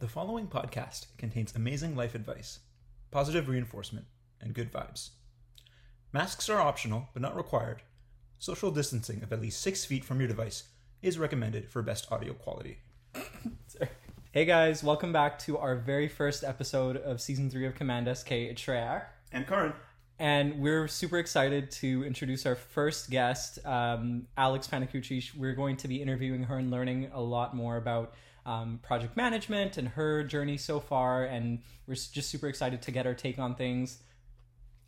The following podcast contains amazing life advice, positive reinforcement, and good vibes. Masks are optional but not required. Social distancing of at least six feet from your device is recommended for best audio quality. Hey guys, welcome back to our very first episode of season three of Command SK. It's Shreyak. And Karan, And we're super excited to introduce our first guest, um, Alex Panicucci. We're going to be interviewing her and learning a lot more about um, project management and her journey so far. And we're just super excited to get her take on things.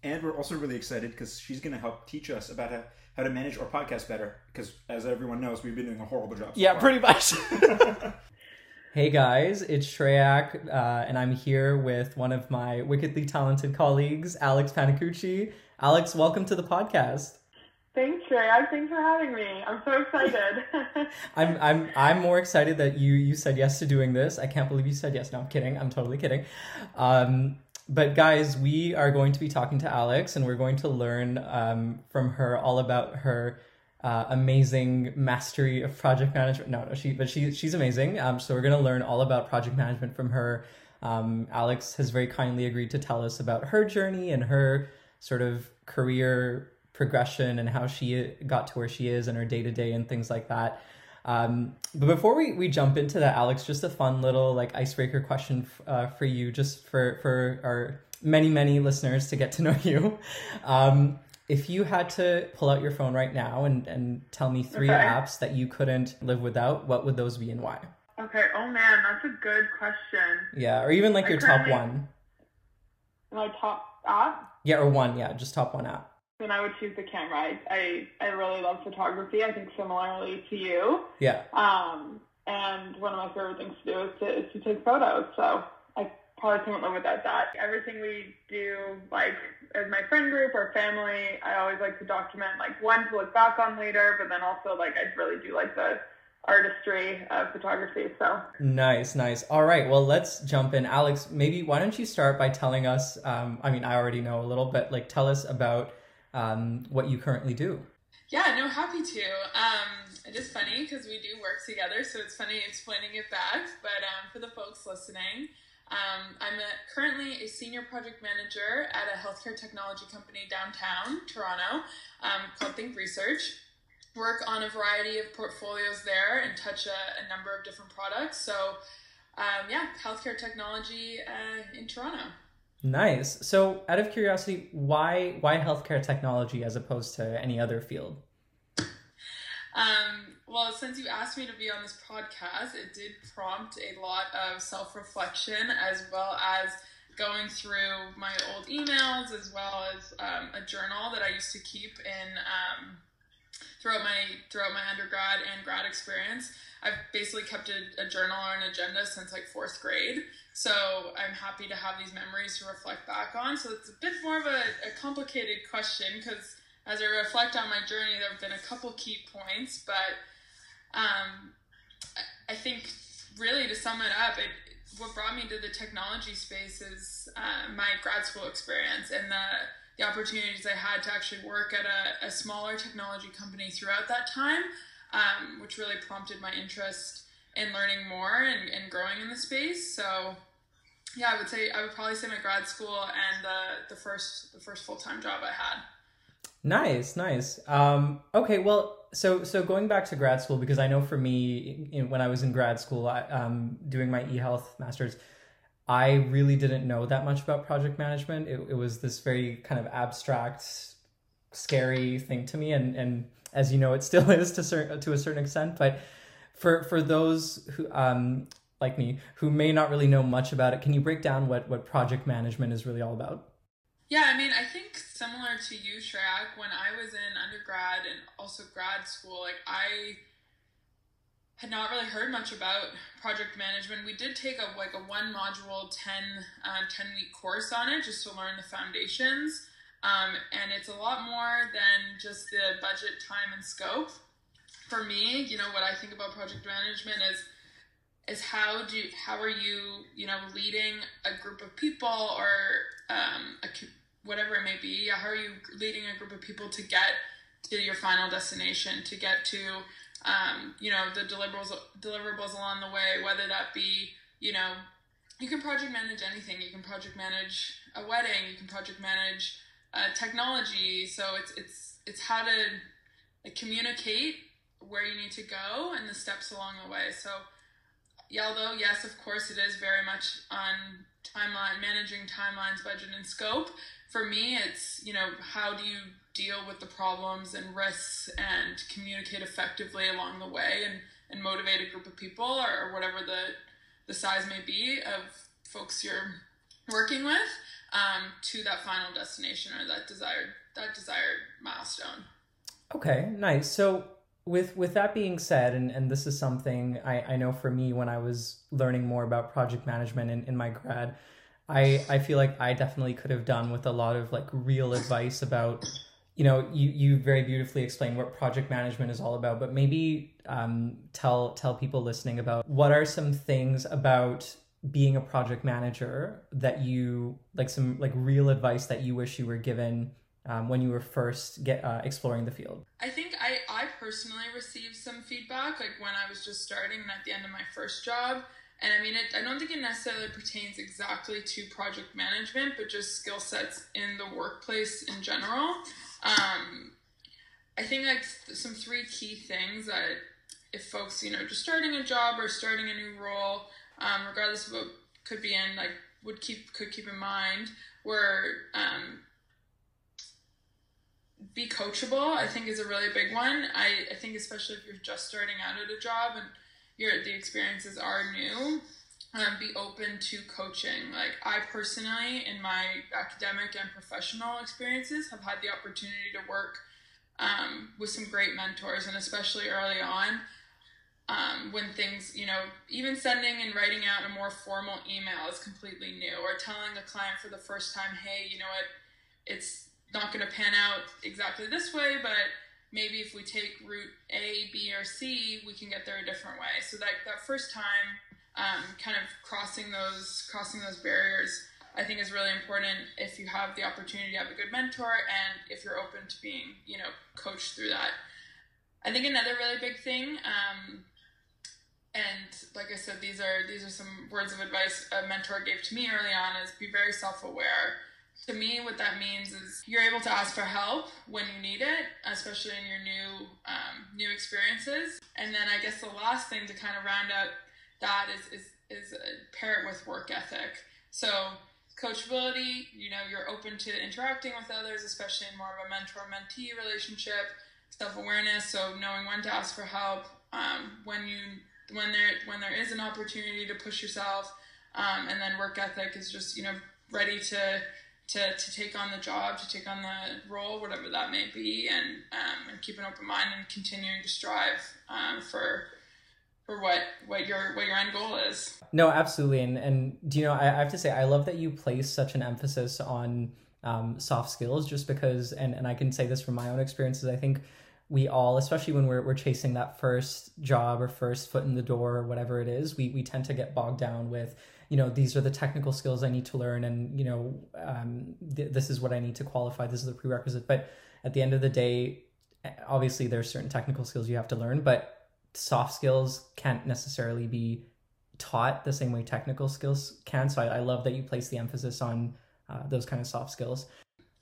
and we're also really excited because she's going to help teach us about how, how to manage our podcast better. Because as everyone knows, we've been doing a horrible job. so Yeah, far. pretty much. hey guys, it's Shreyak, uh, and I'm here with one of my wickedly talented colleagues, Alex Panicucci. Alex, welcome to the podcast. Thanks, Shrey. Thanks for having me. I'm so excited. I'm I'm I'm more excited that you you said yes to doing this. I can't believe you said yes. No, I'm kidding. I'm totally kidding. Um, but guys, we are going to be talking to Alex, and we're going to learn um, from her all about her uh, amazing mastery of project management. No, no, she but she she's amazing. Um, so we're going to learn all about project management from her. Um, Alex has very kindly agreed to tell us about her journey and her sort of career progression and how she got to where she is and her day to day and things like that. Um, but before we, we jump into that, Alex, just a fun little like icebreaker question f- uh, for you, just for for our many many listeners to get to know you. Um, if you had to pull out your phone right now and and tell me three Okay. apps that you couldn't live without, what would those be and why? okay. Oh man, that's a good question. Yeah, or even like I your top one. My top app. Yeah, or one. Yeah, just top one app. Then I would choose the camera. I, I I really love photography. I think similarly to you. Yeah. Um, and one of my favorite things to do is to is to take photos. So I probably couldn't live without that. Everything we do, like as my friend group or family, I always like to document like one to look back on later, but then also like I really do like the artistry of photography. So Nice, nice. All right, well, let's jump in. Alex, maybe why don't you start by telling us? Um, I mean, I already know a little, but like, tell us about um, what you currently do. Yeah, no, happy to. Um, it is funny because we do work together, so it's funny explaining it back. But um, for the folks listening, um, I'm a, currently a senior project manager at a healthcare technology company downtown Toronto um, called Think Research. Work on a variety of portfolios there and touch a, a number of different products. So, um, yeah, healthcare technology uh, in Toronto. Nice. So, out of curiosity, why why healthcare technology as opposed to any other field? Um, well, since you asked me to be on this podcast, it did prompt a lot of self reflection as well as going through my old emails as well as um, a journal that I used to keep in um, throughout my throughout my undergrad and grad experience. I've basically kept a, a journal or an agenda since like fourth grade, so I'm happy to have these memories to reflect back on. So it's a bit more of a, a complicated question because as I reflect on my journey, there have been a couple key points, but um, I- I think really to sum it up, it, what brought me to the technology space is uh, my grad school experience and the, the opportunities I had to actually work at a, a smaller technology company throughout that time, um, which really prompted my interest in learning more and, and growing in the space. So, yeah, I would say I would probably say my grad school and the, the first the first full time job I had. Nice, nice. Um, okay, well, so so going back to grad school because I know for me, when I was in grad school, I, um, doing my e-health masters, I really didn't know that much about project management. It, it was this very kind of abstract, scary thing to me, and and as you know, it still is to cer- to a certain extent. But for for those who um like me who may not really know much about it, can you break down what what project management is really all about? Yeah, I mean, I think similar to you, Shrek, when I was in undergrad and also grad school, like I had not really heard much about project management. We did take a like a one module 10, uh, 10 week course on it just to learn the foundations. Um, and it's a lot more than just the budget, time, and scope. For me, you know, what I think about project management is is how do how are you you know leading a group of people or um, a, whatever it may be how are you leading a group of people to get to your final destination to get to um, you know the deliverables deliverables along the way whether that be you know you can project manage anything. You can project manage a wedding. You can project manage uh, technology. So it's it's it's how to like, communicate where you need to go and the steps along the way. So yeah, although yes, of course, it is very much on timeline managing timelines, budget, and scope. For me, it's you know how do you deal with the problems and risks and communicate effectively along the way and, and motivate a group of people or, or whatever the the size may be of folks you're working with um, to that final destination or that desired that desired milestone. Okay, nice. So with with that being said, and, and this is something I, I know for me when I was learning more about project management in, in my grad, I, I feel like I definitely could have done with a lot of like real advice about you know you you very beautifully explain what project management is all about but maybe um, tell tell people listening about what are some things about being a project manager that you like some like real advice that you wish you were given um, when you were first get uh, exploring the field? I think i i personally received some feedback like when i was just starting and at the end of my first job. And i mean it, i don't think it necessarily pertains exactly to project management but just skill sets in the workplace in general um, I think like some three key things that if folks, you know, just starting a job or starting a new role, um, regardless of what could be in, like would keep could keep in mind, were um, be coachable. I think is a really big one. I, I think especially if you're just starting out at a job and your the experiences are new, um, be open to coaching. Like I personally, in my academic and professional experiences, have had the opportunity to work um, with some great mentors, and especially early on. Um, when things, you know, even sending and writing out a more formal email is completely new, or telling a client for the first time, hey, you know what, it's not going to pan out exactly this way, but maybe if we take route A, B, or C, we can get there a different way. So that that first time um, kind of crossing those crossing those barriers I think is really important if you have the opportunity to have a good mentor and if you're open to being you know coached through that. I think another really big thing, um, and like I said, these are these are some words of advice a mentor gave to me early on is be very self aware. To me, what that means is you're able to ask for help when you need it, especially in your new um, new experiences. And then I guess the last thing to kind of round out that is is is pair it with work ethic. So coachability, you know, you're open to interacting with others, especially in more of a mentor-mentee relationship. Self-awareness, so knowing when to ask for help, um, when you when there when there is an opportunity to push yourself, um, and then work ethic is just you know ready to to, to take on the job, to take on the role, whatever that may be, and um, and keep an open mind and continuing to strive um, for what what your what your end goal is. No, absolutely, and and do you know I, I have to say I love that you place such an emphasis on um, soft skills, just because, and and I can say this from my own experiences. I think we all, especially when we're we're chasing that first job or first foot in the door or whatever it is, we we tend to get bogged down with you know these are the technical skills I need to learn, and you know um, th- this is what I need to qualify. This is the prerequisite, but at the end of the day, obviously there's certain technical skills you have to learn, but soft skills can't necessarily be taught the same way technical skills can. So I, I love that you place the emphasis on uh, those kind of soft skills.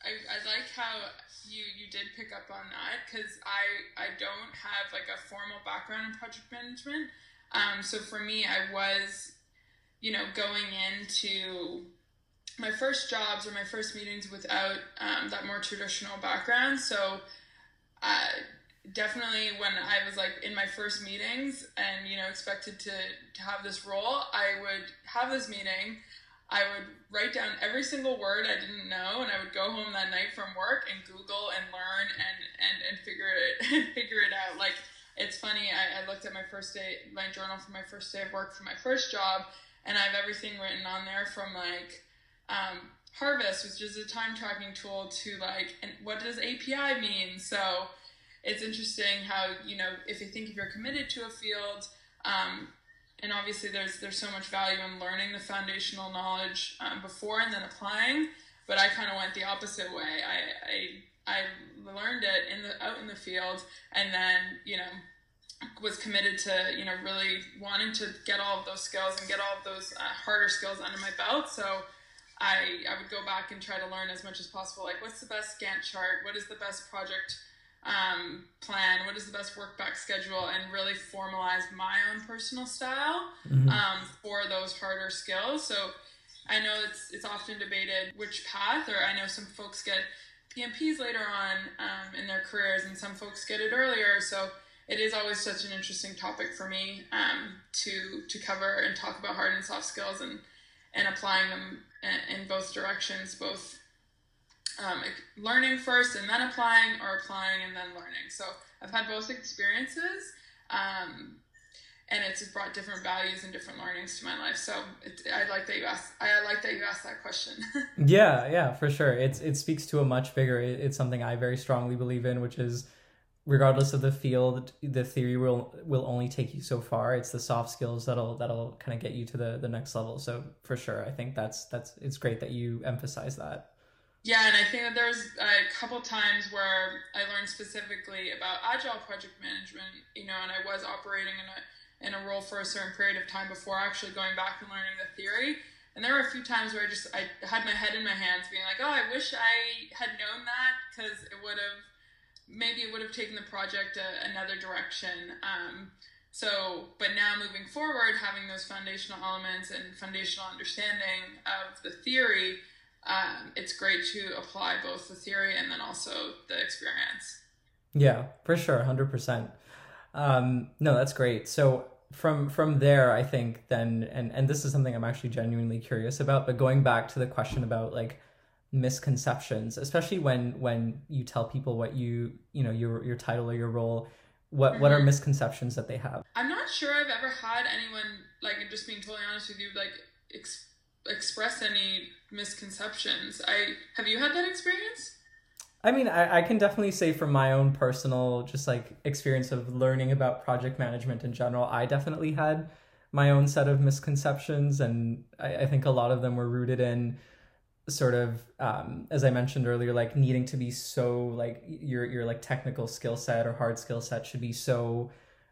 I, I like how you you did pick up on that because I I don't have like a formal background in project management. Um, so for me, I was, you know, going into my first jobs or my first meetings without um, that more traditional background. So. Uh, definitely when I was like in my first meetings and you know expected to, to have this role, I would have this meeting. I would write down every single word I didn't know, and I would go home that night from work and Google and learn and and, and figure it figure it out. Like it's funny. I, I looked at my first day, my journal for my first day of work for my first job, and I have everything written on there from like um, Harvest, which is a time tracking tool, to like, and what does API mean? So it's interesting how you know if you think if you're committed to a field um, and obviously there's there's so much value in learning the foundational knowledge um, before and then applying but i kind of went the opposite way I, I i learned it in the out in the field and then you know was committed to you know really wanting to get all of those skills and get all of those uh, harder skills under my belt. So I I would go back and try to learn as much as possible. Like what's the best Gantt chart? What is the best project um, plan? What is the best work back schedule? And really formalize my own personal style Mhm. um, for those harder skills. So I know it's it's often debated which path, or I know some folks get PMPs later on um, in their careers, and some folks get it earlier. So it is always such an interesting topic for me um, to to cover and talk about hard and soft skills and and applying them in, in both directions, both um, learning first and then applying, or applying and then learning. So I've had both experiences. Um, and it's brought different values and different learnings to my life. So it, I like that you asked. I like that you asked that question. Yeah, yeah, for sure. It's it speaks to a much bigger. it- It's something I very strongly believe in, which is regardless of the field, the theory will will only take you so far. It's the soft skills that'll that'll kind of get you to the the next level. So for sure, I think that's that's it's great that you emphasize that. Yeah, and I think that there's a couple times where I learned specifically about agile project management. You know, and I was operating in a in a role for a certain period of time before actually going back and learning the theory. And there were a few times where I just I had my head in my hands, being like, "Oh, I wish I had known that because it would have maybe it would have taken the project a, another direction." Um, so, but now moving forward, having those foundational elements and foundational understanding of the theory, um, it's great to apply both the theory and then also the experience. Yeah, for sure, hundred percent. Um, no, that's great. So from from there, I think then, and and this is something I'm actually genuinely curious about. But going back to the question about like misconceptions, especially when when you tell people what you you know your your title or your role, what what are Mhm. misconceptions that they have? I'm not sure I've ever had anyone like just being totally honest with you, like ex- express any misconceptions. I have you had that experience? I mean, I, I can definitely say from my own personal, just like experience of learning about project management in general, I definitely had my own set of misconceptions, and I, I think a lot of them were rooted in sort of, um, as I mentioned earlier, like needing to be so like your your like technical skill set or hard skill set should be so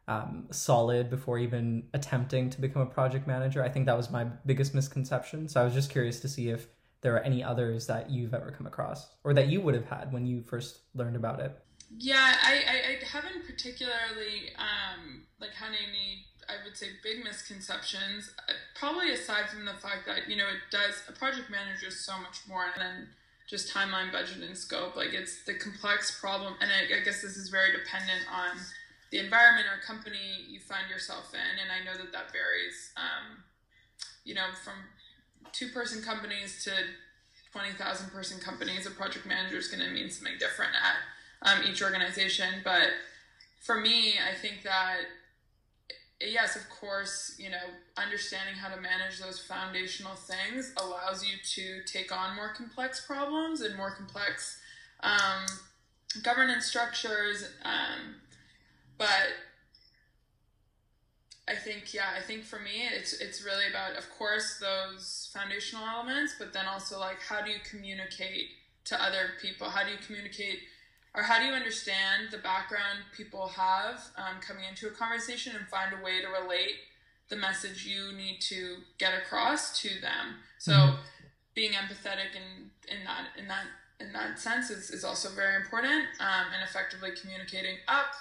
um, solid before even attempting to become a project manager. I think that was my biggest misconception. So I was just curious to see if there are any others that you've ever come across or that you would have had when you first learned about it. Yeah, I, I, I haven't particularly um, like had any I would say big misconceptions. Uh, Probably aside from the fact that you know it does a project manager is so much more than just timeline, budget, and scope. Like it's the complex problem, and I, I guess this is very dependent on the environment or company you find yourself in. And I know that that varies. Um, you know, from two person companies to twenty thousand person companies, a project manager is going to mean something different at um, each organization. But for me, I think that yes, of course, you know, understanding how to manage those foundational things allows you to take on more complex problems and more complex um, governance structures. Um, but I think, yeah, I think for me, it's it's really about, of course, those foundational elements, but then also like how do you communicate to other people? How do you communicate, or how do you understand the background people have um, coming into a conversation and find a way to relate the message you need to get across to them? So Mhm. being empathetic in in that in that in that sense is, is also very important, um, and effectively communicating up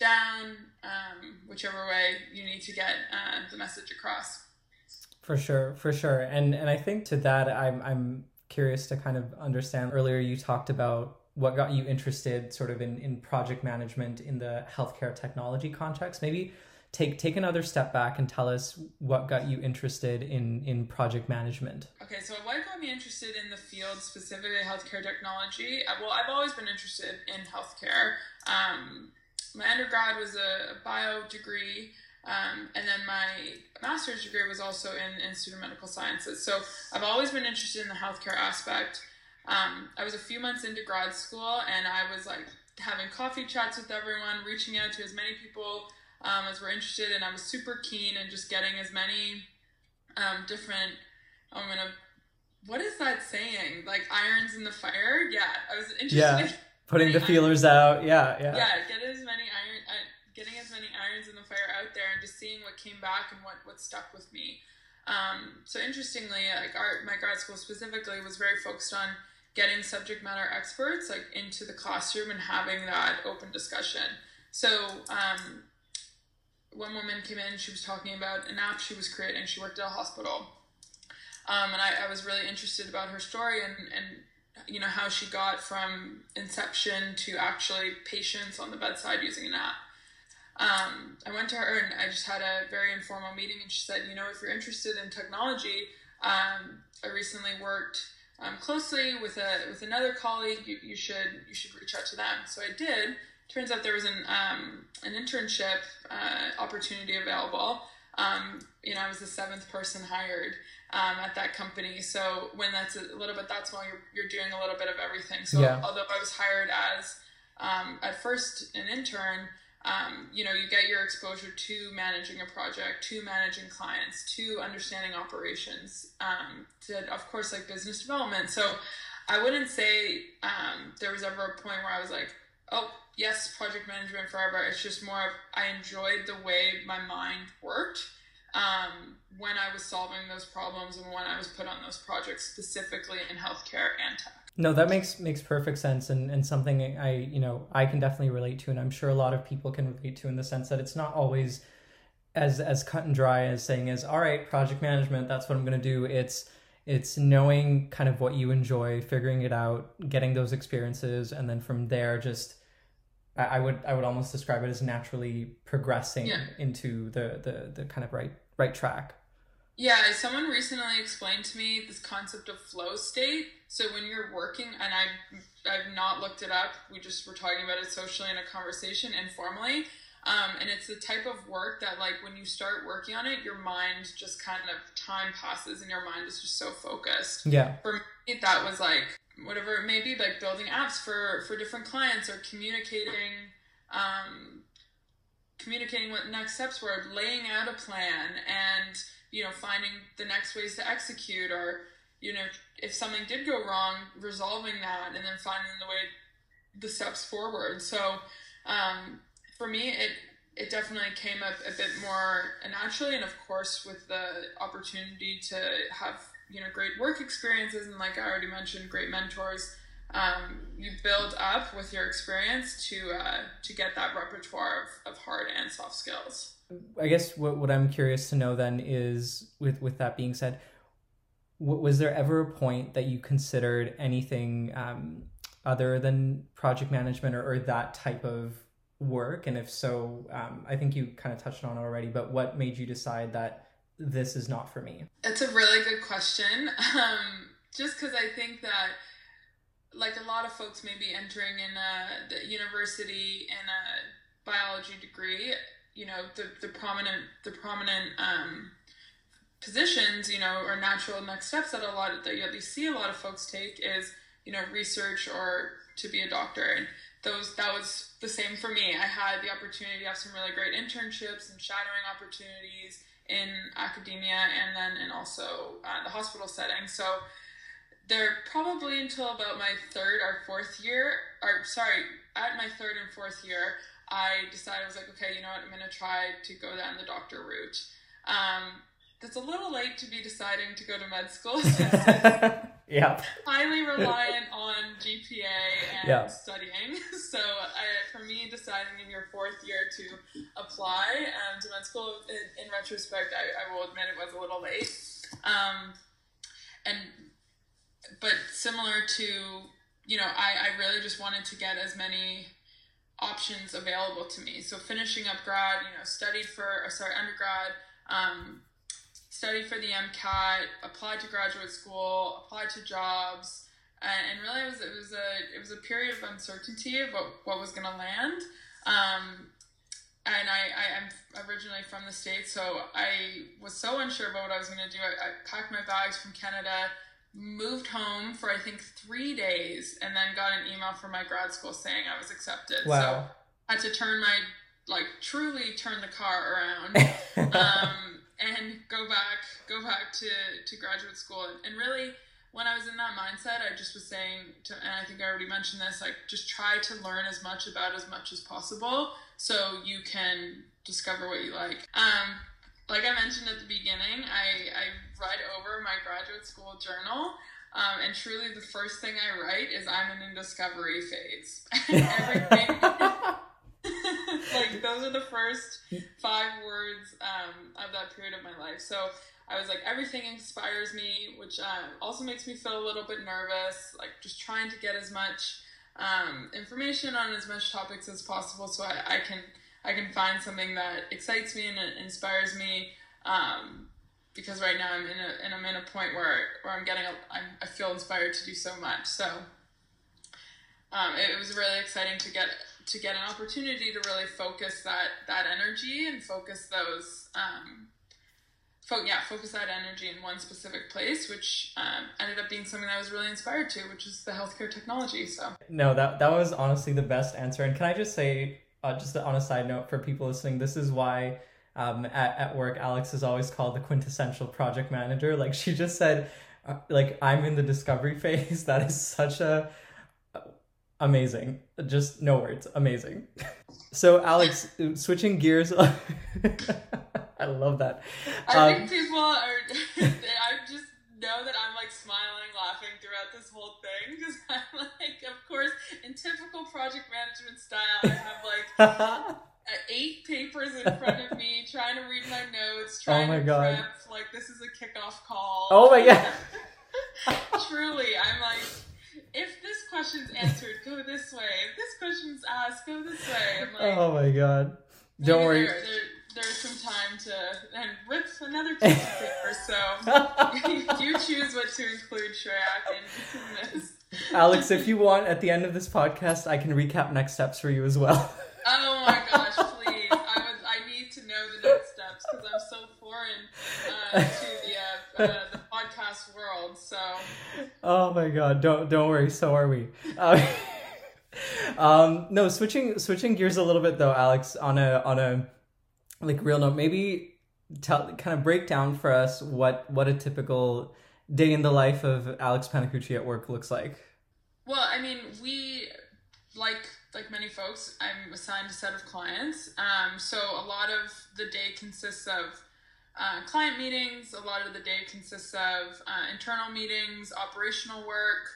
down, um, whichever way you need to get uh, the message across. For sure, for sure. And and I think to that I'm I'm curious to kind of understand earlier you talked about what got you interested sort of in, in project management in the healthcare technology context. Maybe take take another step back and tell us what got you interested in in project management. Okay, so what got me interested in the field, specifically healthcare technology? uh, Well, I've always been interested in healthcare. Um, my undergrad was a, bio degree, um, and then my master's degree was also in Institute of Medical Sciences. So I've always been interested in the healthcare aspect. Um, I was a few months into grad school, and I was like having coffee chats with everyone, reaching out to as many people um, as were interested, and I was super keen and just getting as many um, different. I'm gonna. What is that saying? Like irons in the fire? Yeah, I was interested. Yeah. in Putting the feelers out. Yeah, yeah. yeah, get as many iron, uh, getting as many irons in the fire out there and just seeing what came back and what what stuck with me. Um, so interestingly, like our my grad school specifically was very focused on getting subject matter experts like into the classroom and having that open discussion. So um, one woman came in, she was talking about an app she was creating. She worked at a hospital. Um, and I, I, was really interested about her story and, and you know how she got from inception to actually patients on the bedside using an app. Um, I went to her and I just had a very informal meeting, and she said, you know, if you're interested in technology, um, I recently worked um, closely with a with another colleague. You, you should you should reach out to them. So I did. Turns out there was an um, an internship uh, opportunity available. Um, you know, I was the seventh person hired um, at that company. So when that's a little bit, that's why you're, you're doing a little bit of everything. So yeah. although I was hired as um, at first an intern, um, you know, you get your exposure to managing a project, to managing clients, to understanding operations, um, to of course like business development. So I wouldn't say um, there was ever a point where I was like, oh yes, project management forever. It's just more of I enjoyed the way my mind worked um, when I was solving those problems and when I was put on those projects specifically in healthcare and tech. No, that makes makes perfect sense and, and something I you know I can definitely relate to and I'm sure a lot of people can relate to in the sense that it's not always as as cut and dry as saying is all right project management that's what I'm to do it's it's knowing kind of what you enjoy figuring it out getting those experiences and then from there just I would I would almost describe it as naturally progressing yeah. into the, the the kind of right right track. Yeah, someone recently explained to me this concept of flow state. So when you're working, and I I've not looked it up. We just were talking about it socially in a conversation informally. Um, and it's the type of work that like when you start working on it, your mind just kind of time passes and your mind is just so focused. Yeah. For me, that was like whatever it may be, like building apps for for different clients or communicating, um, communicating what next steps were, laying out a plan, and you know finding the next ways to execute, or you know if something did go wrong, resolving that, and then finding the way the steps forward. So um, for me, it it definitely came up a bit more naturally, and of course with the opportunity to have you know great work experiences and like I already mentioned, great mentors. Um, you build up with your experience to uh, to get that repertoire of, of hard and soft skills. I guess what what I'm curious to know then is with with that being said, was there ever a point that you considered anything um, other than project management or, or that type of work? And if so, um, I think you kind of touched on already. But what made you decide that this is not for me? It's a really good question. Um, just because I think that, like a lot of folks may be entering in a, the university in a biology degree, you know, the, the prominent, the prominent, um, positions, you know, or natural next steps that a lot of, that you at least see a lot of folks take is, you know, research or to be a doctor. And those, that was the same for me. I had the opportunity to have some really great internships and shadowing opportunities in academia and then in also uh, the hospital setting. So they're probably until about my third or fourth year, or sorry, at my third and fourth year, I decided I was like, okay, you know what, I'm gonna try to go down the doctor route. Um, that's a little late to be deciding to go to med school. yeah. Highly reliant on GPA and yeah. studying. So I, for me, deciding in your fourth year to apply um, to med school, in, in retrospect, I, I, will admit it was a little late. Um, and but similar to you know, I, I really just wanted to get as many options available to me. So finishing up grad, you know, studied for sorry undergrad. Um, studied for the MCAT, applied to graduate school, applied to jobs, and, and really it was it was a it was a period of uncertainty of what, what was going to land. Um, and I, I am originally from the states, so I was so unsure about what I was going to do. I, I packed my bags from Canada, moved home for I think three days, and then got an email from my grad school saying I was accepted. Wow. So I had to turn my like truly turn the car around. um, and go back go back to to graduate school and really when I was in that mindset, I just was saying, to, and I think I already mentioned this, like just try to learn as much about as much as possible, so you can discover what you like. Um, like I mentioned at the beginning, I, I write over my graduate school journal. Um, and truly, the first thing I write is I'm in a discovery phase. Everything, like those are the first five words um, of that period of my life. So I was like, everything inspires me, which uh, also makes me feel a little bit nervous. Like just trying to get as much um, information on as much topics as possible, so I, I, can I can find something that excites me and inspires me. Um, because right now I'm in a and I'm in a point where where I'm getting a, I'm, I feel inspired to do so much. So um, it, was really exciting to get to get an opportunity to really focus that that energy and focus those um, fo- yeah focus that energy in one specific place which um, ended up being something that I was really inspired to which is the healthcare technology so. No that that was honestly the best answer. And can I just say uh, just on a side note for people listening this is why um, at, at work Alex is always called the quintessential project manager. Like she just said uh, like I'm in the discovery phase. That is such a amazing. Just no words. Amazing. So, Alex, switching gears. I love that. I um, think people are. I just know that I'm like smiling, laughing throughout this whole thing because I'm like, of course, in typical project management style, I have like. eight papers in front of me, trying to read my notes, trying oh my to God. prep. Like this is a kickoff call. Oh my god! Truly, I'm like, if this question's answered, go this way. If this question's asked, go this way. Like, oh my god. Don't worry. There, there, there's some time to and rip another piece of paper. So you choose what to include, Shreyak, in this. Alex, if you want, at the end of this podcast, I can recap next steps for you as well. Oh my gosh, please! I was I need to know the next steps because I'm so foreign uh, to the, uh, uh, the podcast world. So. Oh my god! Don't don't worry. So are we. Uh, um, no, switching switching gears a little bit though, Alex. On a on a like real note, maybe tell kind of break down for us what what a typical day in the life of Alex Panicucci at work looks like. Well, I mean, we like like many folks, I'm assigned a set of clients. Um, so a lot of the day consists of uh, client meetings. A lot of the day consists of uh, internal meetings, operational work,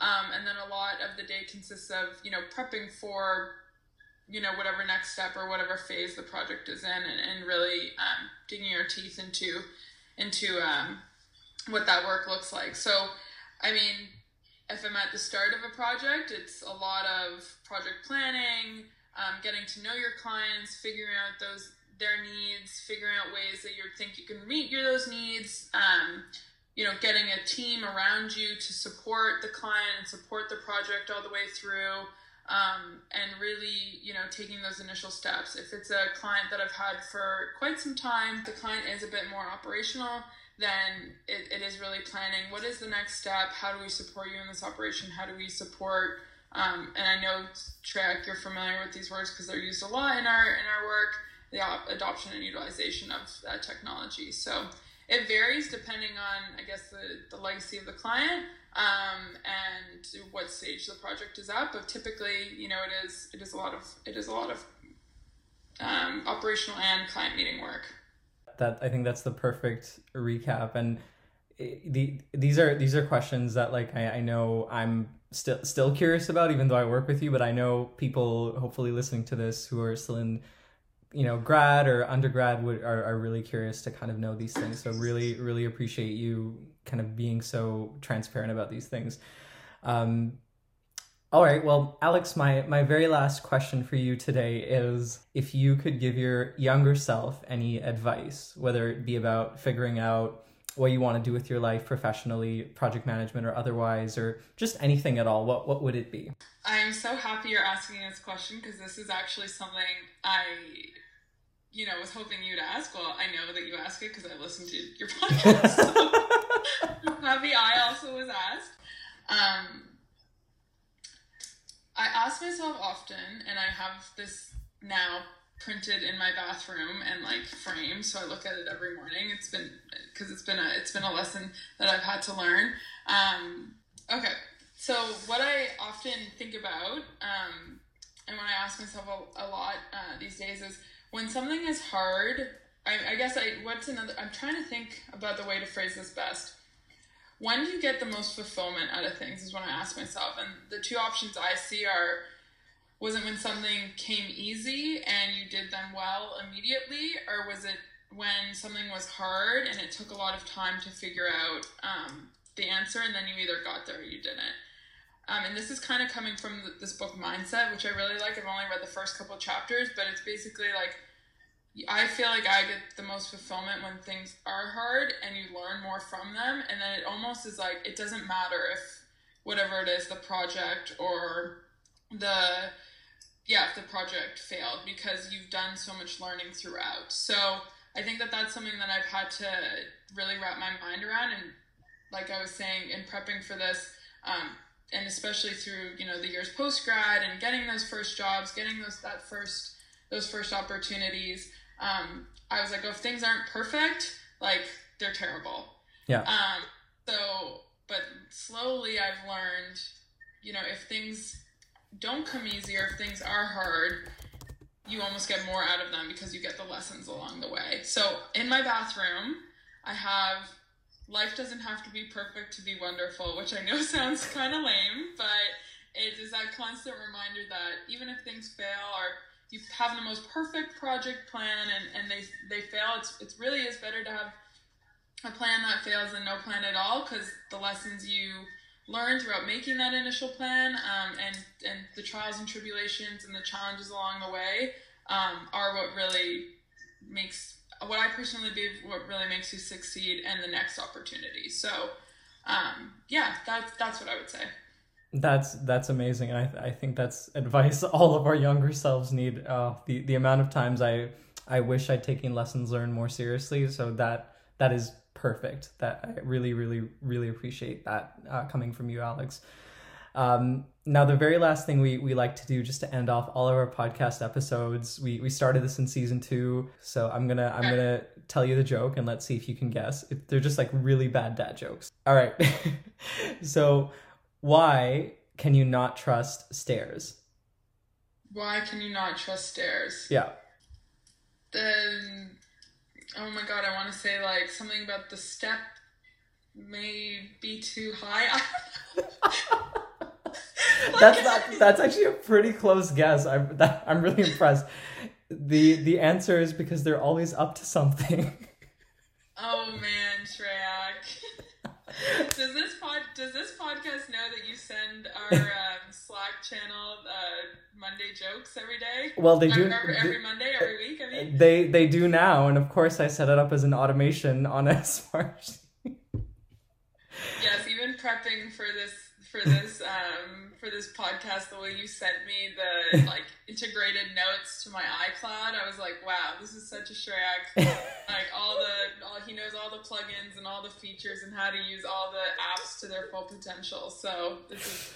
um, and then a lot of the day consists of you know prepping for you know whatever next step or whatever phase the project is in, and, and really um, digging your teeth into into um, what that work looks like. So, I mean, if I'm at the start of a project, it's a lot of project planning, um, getting to know your clients, figuring out those their needs, figuring out ways that you think you can meet your those needs. Um, you know, getting a team around you to support the client and support the project all the way through. Um, and really, you know, taking those initial steps. If it's a client that I've had for quite some time, the client is a bit more operational, then it, it is really planning what is the next step? How do we support you in this operation? How do we support? Um, and I know, Trek, you're familiar with these words because they're used a lot in our in our work the adoption and utilization of that technology. So it varies depending on, I guess, the, the legacy of the client um, and what stage the project is at. But typically, you know, it is it is a lot of it is a lot of um, operational and client meeting work. That I think that's the perfect recap and. The, these are these are questions that like I, I know I'm still still curious about even though I work with you but I know people hopefully listening to this who are still in you know grad or undergrad would are, are really curious to kind of know these things. So really really appreciate you kind of being so transparent about these things. Um, all right. Well alex my my very last question for you today is if you could give your younger self any advice whether it be about figuring out what you want to do with your life professionally project management or otherwise or just anything at all what what would it be i'm so happy you're asking this question because this is actually something i you know, was hoping you'd ask. Well, I know that you ask it because I listened to your podcast. So happy I also was asked. Um, I ask myself often, and I have this now printed in my bathroom and like framed, so I look at it every morning. It's been because it's been a it's been a lesson that I've had to learn. Um, okay, so what I often think about, um, and when I ask myself a, a lot uh, these days is when something is hard, I, I guess I what's another? I'm trying to think about the way to phrase this best. When do you get the most fulfillment out of things? Is what I ask myself, and the two options I see are was it when something came easy and you did them well immediately or was it when something was hard and it took a lot of time to figure out um, the answer and then you either got there or you didn't? Um, and this is kind of coming from this book mindset which i really like. I've only read the first couple chapters but it's basically like i feel like i get the most fulfillment when things are hard and you learn more from them and then it almost is like it doesn't matter if whatever it is the project or the yeah, if the project failed because you've done so much learning throughout. So I think that that's something that I've had to really wrap my mind around. And like I was saying, in prepping for this, um, and especially through you know the years post grad and getting those first jobs, getting those that first those first opportunities, um, I was like, oh, if things aren't perfect, like they're terrible. Yeah. Um. So, but slowly I've learned, you know, if things don't come easy or if things are hard, you almost get more out of them because you get the lessons along the way. So in my bathroom, I have life doesn't have to be perfect to be wonderful, which I know sounds kind of lame, but it is that constant reminder that even if things fail or you have the most perfect project plan and, and they they fail, it's it really is better to have a plan that fails than no plan at all because the lessons you learned throughout making that initial plan um, and and the trials and tribulations and the challenges along the way um, are what really makes what I personally believe what really makes you succeed and the next opportunity. So um, yeah, that's that's what I would say. That's that's amazing, and I I think that's advice all of our younger selves need. Uh, the the amount of times I I wish I'd taken lessons learned more seriously. So that that is perfect. That I really, really, really appreciate that uh, coming from you, Alex. Um, now, the very last thing we, we like to do just to end off all of our podcast episodes, we, we started this in season two. So I'm gonna I'm gonna tell you the joke and let's see if you can guess. they're just like really bad dad jokes. All right. so why can you not trust stairs? Why can you not trust stairs? Yeah. Then oh my god, I want to say like something about the step may be too high. that's not, that's actually a pretty close guess. I'm that, I'm really impressed. the The answer is because they're always up to something. Oh man, Shrek. does this pod does this podcast know that you send our um, Slack channel uh, Monday jokes every day? Well, they do every, every Monday, every week. I mean, they they do now, and of course, I set it up as an automation on a smart. yes, even prepping for this for this um, for this podcast, the way you sent me the like integrated notes to my iCloud, I was like, wow, this is such a Shrek. like all the all he knows all the plugins and all the features and how to use all the apps to their full potential. So this is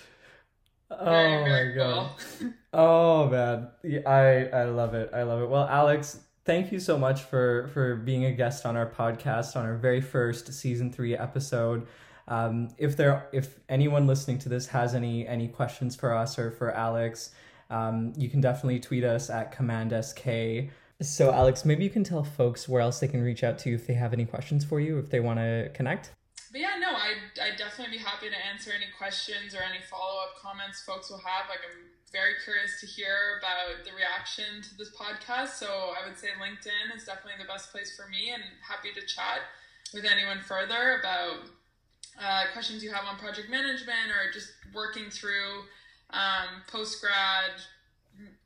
Oh my god. oh man. I I love it. I love it. Well, Alex, thank you so much for for being a guest on our podcast on our very first season 3 episode. Um, if there if anyone listening to this has any any questions for us or for Alex, um, you can definitely tweet us at command sk. So Alex, maybe you can tell folks where else they can reach out to if they have any questions for you, if they want to connect but yeah, no, I'd, I'd definitely be happy to answer any questions or any follow up comments folks will have. Like, I'm very curious to hear about the reaction to this podcast. So I would say LinkedIn is definitely the best place for me and happy to chat with anyone further about uh, questions you have on project management or just working through um, post grad,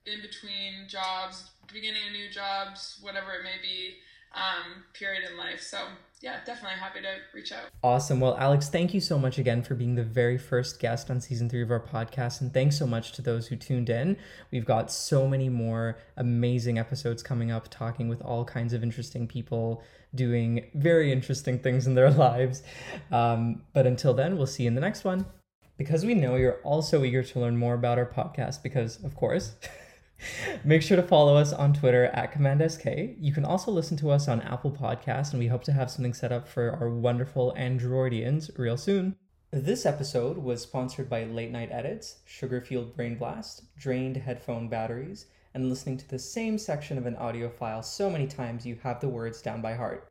in between jobs, beginning of new jobs, whatever it may be, um, period in life. So yeah, definitely happy to reach out. Awesome. Well, Alex, thank you so much again for being the very first guest on season three of our podcast. And thanks so much to those who tuned in. We've got so many more amazing episodes coming up, talking with all kinds of interesting people doing very interesting things in their lives. Um, but until then, we'll see you in the next one. Because we know you're also eager to learn more about our podcast, because, of course, Make sure to follow us on Twitter at CommandSK. You can also listen to us on Apple Podcasts, and we hope to have something set up for our wonderful Androidians real soon. This episode was sponsored by Late Night Edits, Sugar Sugarfield Brain Blast, Drained Headphone Batteries, and listening to the same section of an audio file so many times you have the words down by heart.